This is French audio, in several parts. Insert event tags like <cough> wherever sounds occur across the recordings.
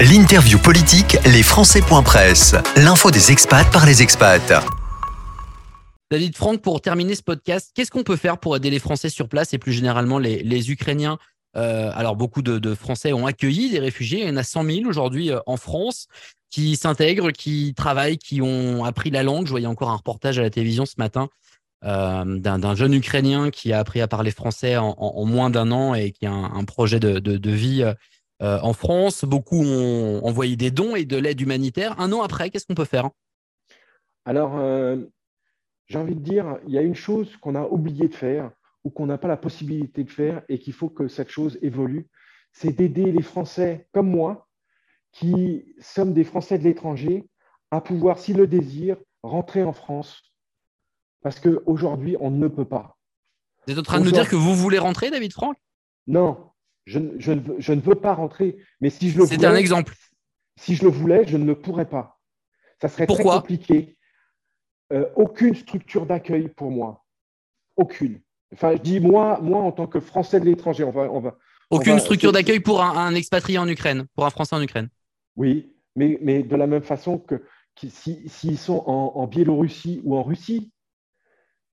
L'interview politique, les Français.presse. L'info des expats par les expats. David Franck, pour terminer ce podcast, qu'est-ce qu'on peut faire pour aider les Français sur place et plus généralement les, Ukrainiens? Euh, Alors, beaucoup de, Français ont accueilli des réfugiés. Il y en a 100 000 aujourd'hui euh, en France qui s'intègrent, qui travaillent, qui ont appris la langue. Je voyais encore un reportage à la télévision ce matin euh, d'un jeune Ukrainien qui a appris à parler français en, moins d'un an et qui a un, projet de vie en France. Beaucoup ont envoyé des dons et de l'aide humanitaire. Un an après, qu'est-ce qu'on peut faire Alors, euh, j'ai envie de dire, il y a une chose qu'on a oublié de faire ou qu'on n'a pas la possibilité de faire et qu'il faut que cette chose évolue, c'est d'aider les Français comme moi, qui sommes des Français de l'étranger, à pouvoir, s'ils le désirent, rentrer en France. Parce qu'aujourd'hui, on ne peut pas. Vous êtes en train de nous dire que vous voulez rentrer, David Franck? Non, je, ne veux pas rentrer. Mais si je le C'est un exemple. Si je le voulais, je ne le pourrais pas. Ça serait très compliqué. Euh, aucune structure d'accueil pour moi. Aucune. Enfin, je dis moi, moi en tant que Français de l'étranger, on va, on va. Aucune structure d'accueil pour un, expatrié en Ukraine, pour un Français en Ukraine. Oui, mais, mais de la même façon que s'ils sont en, Biélorussie ou en Russie,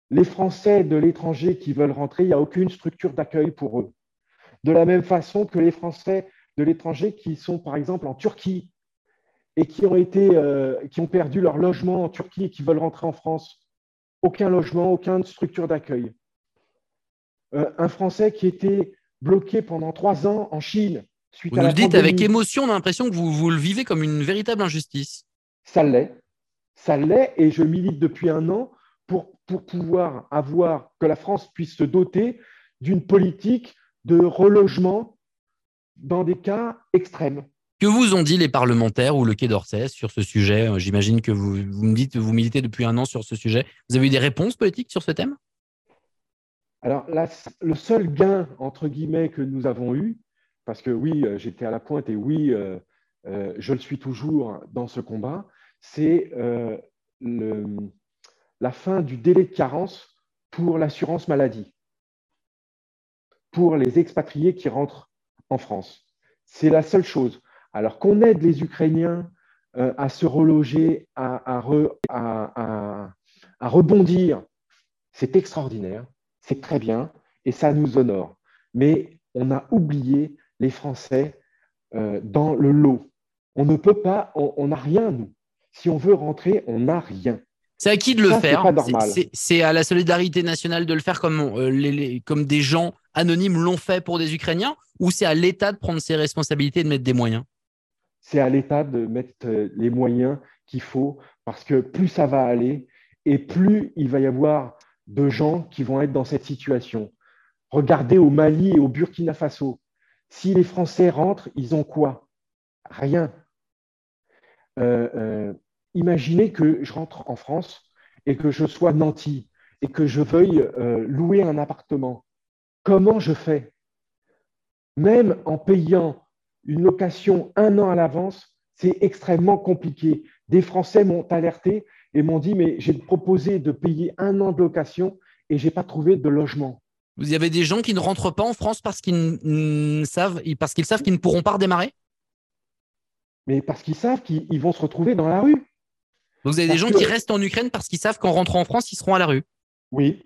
les Français de l'étranger qui veulent rentrer, il n'y a aucune structure d'accueil pour eux de la même façon que les Français de l'étranger qui sont, par exemple, en Turquie et qui ont, été, euh, qui ont perdu leur logement en Turquie et qui veulent rentrer en France. Aucun logement, aucune structure d'accueil. Euh, un Français qui était bloqué pendant trois ans en Chine. Suite vous nous le dites avec émotion, on a l'impression que vous, vous le vivez comme une véritable injustice. Ça l'est. Ça l'est et je milite depuis un an pour, pour pouvoir avoir que la France puisse se doter d'une politique de relogement dans des cas extrêmes. Que vous ont dit les parlementaires ou le Quai d'Orsay sur ce sujet? J'imagine que vous, vous, me dites vous militez depuis un an sur ce sujet. Vous avez eu des réponses politiques sur ce thème? Alors, le seul gain, entre guillemets, que nous avons eu, parce que oui, euh, j'étais à la pointe et oui, euh, euh, je le suis toujours dans ce combat, c'est la fin du délai de carence pour l'assurance maladie pour les expatriés qui rentrent en France. C'est la seule chose. Alors qu'on aide les Ukrainiens euh, à se reloger, à, rebondir, c'est extraordinaire, c'est très bien et ça nous honore. Mais on a oublié les Français euh, dans le lot. On ne peut pas, on n'a rien, nous. Si on veut rentrer, on n'a rien. C'est à qui de le faire C'est à la solidarité nationale de le faire comme, euh, comme des gens anonymes l'ont fait pour des Ukrainiens ou c'est à l'État de prendre ses responsabilités et de mettre des moyens? C'est à l'État de mettre euh, les moyens qu'il faut parce que plus ça va aller et plus il va y avoir de gens qui vont être dans cette situation. Regardez au Mali et au Burkina Faso. Si les Français rentrent, ils ont quoi? Rien. Euh, imaginez que je rentre en France et que je sois nanti et que je veuille euh, louer un appartement. Comment je fais? Même en payant une location un an à l'avance, c'est extrêmement compliqué. Des Français m'ont alerté et m'ont dit, mais j'ai proposé de payer un an de location et je n'ai pas trouvé de logement. Vous avez des gens qui ne rentrent pas en France parce qu'ils savent, parce qu'ils savent qu'ils ne pourront pas redémarrer? Mais parce qu'ils savent qu'ils vont se retrouver dans la rue. Donc vous avez des gens qui restent en Ukraine parce qu'ils savent qu'en rentrant en France, ils seront à la rue? Oui.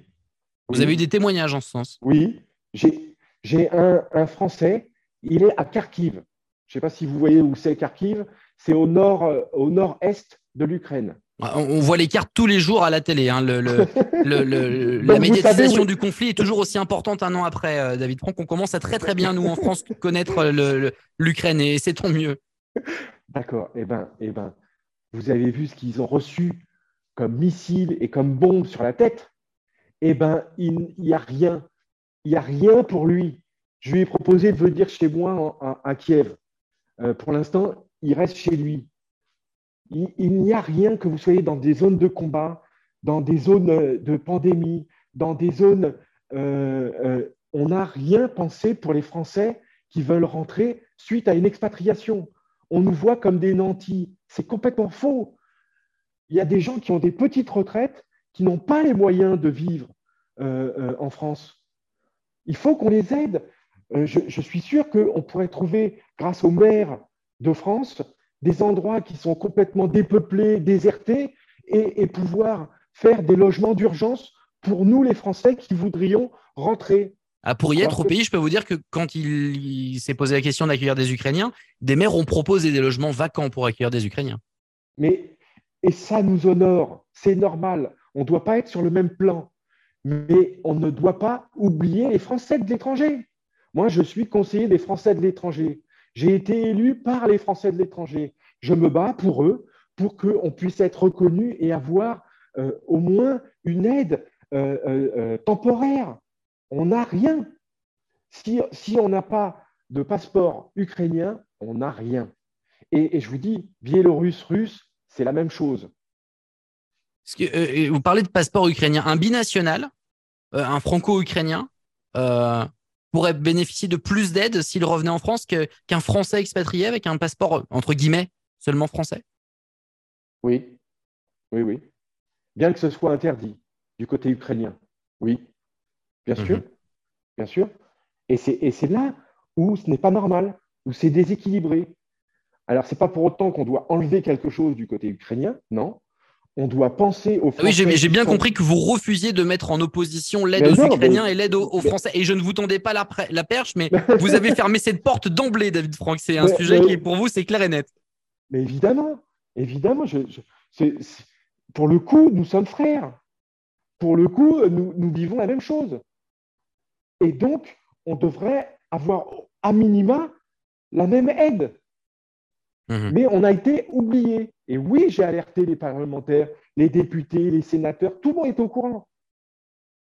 Vous avez eu des témoignages en ce sens? Oui. J'ai un, Français, il est à Kharkiv. Je ne sais pas si vous voyez où c'est Kharkiv. C'est au nord, euh, au nord-est de l'Ukraine. Ah, on voit les cartes tous les jours à la télé. Hein. Le, <laughs> la médiatisation du conflit est toujours aussi importante un an après, euh, David Franck. On commence à très très bien, nous, en <laughs> France, connaître l'Ukraine et c'est tant mieux. D'accord. Eh ben, eh ben, vous avez vu ce qu'ils ont reçu comme missiles et comme bombes sur la tête, eh bien, il n'y a rien. Il n'y a rien pour lui. Je lui ai proposé de venir chez moi à, Kiev. Euh, pour l'instant, il reste chez lui. Il, n'y a rien que vous soyez dans des zones de combat, dans des zones euh, de pandémie, dans des zones... Euh, on n'a rien pensé pour les Français qui veulent rentrer suite à une expatriation on nous voit comme des nantis. C'est complètement faux. Il y a des gens qui ont des petites retraites qui n'ont pas les moyens de vivre en France. Il faut qu'on les aide. Euh, je, suis sûr qu'on pourrait trouver, grâce aux maires de France, des endroits qui sont complètement dépeuplés, désertés, et, pouvoir faire des logements d'urgence pour nous, les Français, qui voudrions rentrer. Ah, pour y être au pays, je peux vous dire que quand il, s'est posé la question d'accueillir des Ukrainiens, des maires ont proposé des logements vacants pour accueillir des Ukrainiens. Mais, et ça nous honore, c'est normal. On ne doit pas être sur le même plan. Mais on ne doit pas oublier les Français de l'étranger. Moi, je suis conseiller des Français de l'étranger. J'ai été élu par les Français de l'étranger. Je me bats pour eux, pour qu'on puisse être reconnu et avoir euh, au moins une aide euh, euh, temporaire. On n'a rien. Si, on n'a pas de passeport ukrainien, on n'a rien. Et, je vous dis, biélorusse, russe, c'est la même chose. Que, vous parlez de passeport ukrainien. Un binational, un franco-ukrainien, pourrait bénéficier de plus d'aide s'il revenait en France qu'un Français expatrié avec un passeport, entre guillemets, seulement français? Oui, oui, oui. Bien que ce soit interdit du côté ukrainien. Oui, bien mhm. sûr, bien sûr. Et c'est là où ce n'est pas normal, où c'est déséquilibré. Alors, ce n'est pas pour autant qu'on doit enlever quelque chose du côté ukrainien, non on doit penser aux Français. oui, j'ai bien compris que vous refusiez de mettre en opposition l'aide aux Ukrainiens et l'aide aux, Français. Et je ne vous tendais pas la, la perche, mais <laughs> vous avez fermé cette porte d'emblée, David Franck. C'est un sujet qui est pour vous, c'est clair et net. Mais évidemment, évidemment, pour le coup, nous sommes frères. Pour le coup, nous, vivons la même chose. Et donc, on devrait avoir à minima la même aide. Mhm. Mais on a été oublié. Et oui, j'ai alerté les parlementaires, les députés, les sénateurs. Tout le monde est au courant.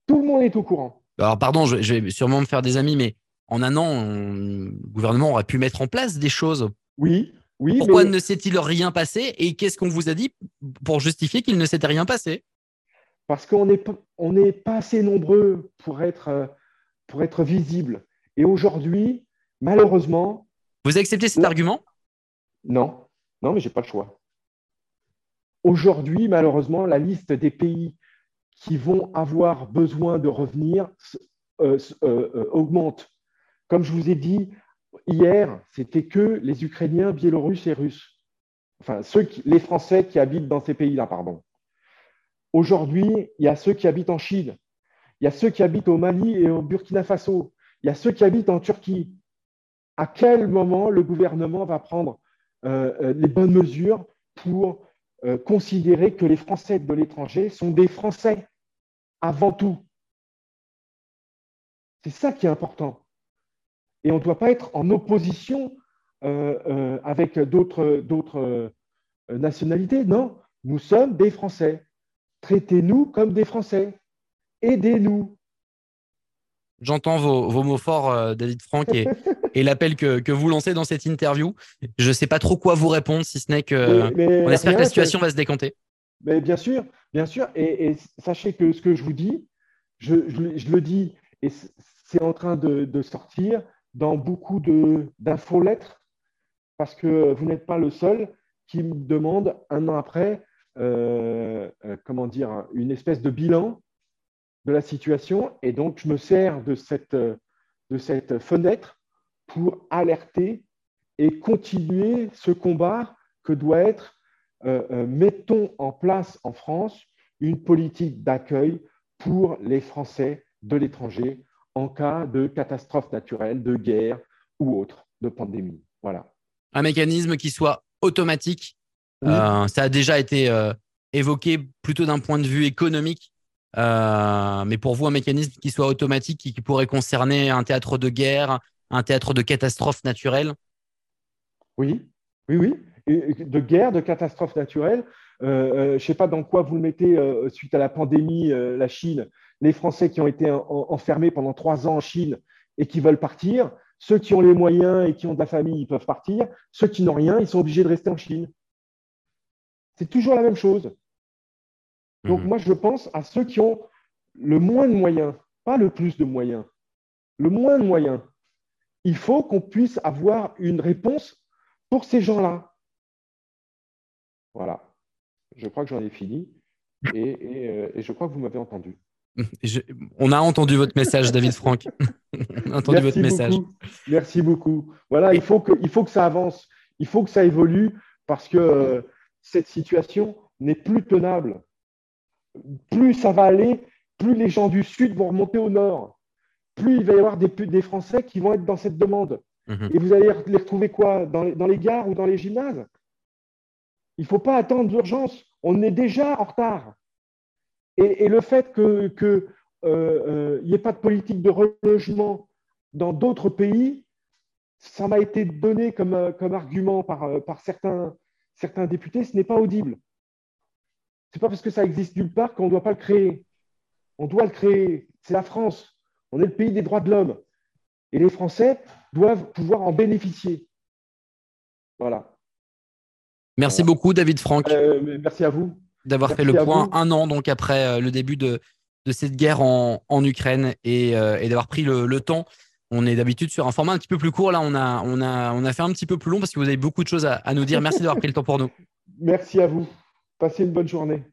Tout le monde est au courant. Alors, pardon, je, vais sûrement me faire des amis, mais en un an, le gouvernement aurait pu mettre en place des choses. Oui, oui. Pourquoi ne s'est-il rien passé Et qu'est-ce qu'on vous a dit pour justifier qu'il ne s'était rien passé? Parce qu'on n'est on pas assez nombreux pour être, pour être visible. Et aujourd'hui, malheureusement. Vous acceptez cet argument? Non, non, mais je n'ai pas le choix. Aujourd'hui, malheureusement, la liste des pays qui vont avoir besoin de revenir euh, euh, euh, augmente. Comme je vous ai dit hier, c'était que les Ukrainiens, Biélorusses et Russes. Enfin, ceux les Français qui habitent dans ces pays-là, pardon. Aujourd'hui, il y a ceux qui habitent en Chine, il y a ceux qui habitent au Mali et au Burkina Faso, il y a ceux qui habitent en Turquie. À quel moment le gouvernement va prendre les bonnes mesures pour euh, considérer que les Français de l'étranger sont des Français avant tout. C'est ça qui est important. Et on ne doit pas être en opposition euh, euh, avec d'autres nationalités. Non, nous sommes des Français. Traitez-nous comme des Français. Aidez-nous. J'entends vos, mots forts, euh, David Franck, et, <laughs> l'appel que, vous lancez dans cette interview. Je ne sais pas trop quoi vous répondre, si ce n'est que on espère que la situation va se décanter. Mais bien sûr, bien sûr. Et, sachez que ce que je vous dis, je, le dis, et c'est en train de, sortir dans beaucoup d'infolettres, parce que vous n'êtes pas le seul qui me demande un an après, euh, euh, comment dire, une espèce de bilan de la situation. Et donc, je me sers de cette, de cette fenêtre pour alerter et continuer ce combat que doit être, euh, euh, mettons en place en France une politique d'accueil pour les Français de l'étranger en cas de catastrophe naturelle, de guerre ou autre, de pandémie. Voilà. Un mécanisme qui soit automatique. Euh, ça a déjà été évoqué plutôt d'un point de vue économique euh, mais pour vous, un mécanisme qui soit automatique, qui, pourrait concerner un théâtre de guerre, un théâtre de catastrophe naturelle Oui, oui, oui. De guerre, de catastrophe naturelle. Euh, euh, je ne sais pas dans quoi vous le mettez suite à la pandémie, la Chine, les Français qui ont été enfermés pendant trois ans en Chine et qui veulent partir. Ceux qui ont les moyens et qui ont de la famille, ils peuvent partir. Ceux qui n'ont rien, ils sont obligés de rester en Chine. C'est toujours la même chose. Donc mhm. moi, je pense à ceux qui ont le moins de moyens, pas le plus de moyens, le moins de moyens. Il faut qu'on puisse avoir une réponse pour ces gens-là. Voilà. Je crois que j'en ai fini et, euh, je crois que vous m'avez entendu. <laughs> on a entendu votre message, David Franck. <laughs> on a entendu Merci votre message. Merci beaucoup. Voilà, il faut, que, il faut que ça avance. Il faut que ça évolue parce que euh, cette situation n'est plus tenable. Plus ça va aller, plus les gens du Sud vont remonter au Nord. Plus il va y avoir des, des Français qui vont être dans cette demande. Mhm. Et vous allez les retrouver quoi? Dans les, dans les gares ou dans les gymnases? Il ne faut pas attendre d'urgence. On est déjà en retard. Et, le fait qu'il que, euh, n'y ait pas de politique de relogement dans d'autres pays, ça m'a été donné comme, euh, comme argument par, euh, par certains, certains députés, ce n'est pas audible. Ce n'est pas parce que ça existe nulle part qu'on ne doit pas le créer. On doit le créer. C'est la France. On est le pays des droits de l'homme. Et les Français doivent pouvoir en bénéficier. Voilà. Merci beaucoup, David Franck. Euh, merci à vous. D'avoir fait le point un an donc après le début de, de cette guerre en, en Ukraine et, et d'avoir pris le, le temps on est d'habitude sur un format un petit peu plus court. Là, on a, on a, on a fait un petit peu plus long parce que vous avez beaucoup de choses à, à nous dire. Merci d'avoir pris le temps pour nous. <laughs> Merci à vous. Passez une bonne journée.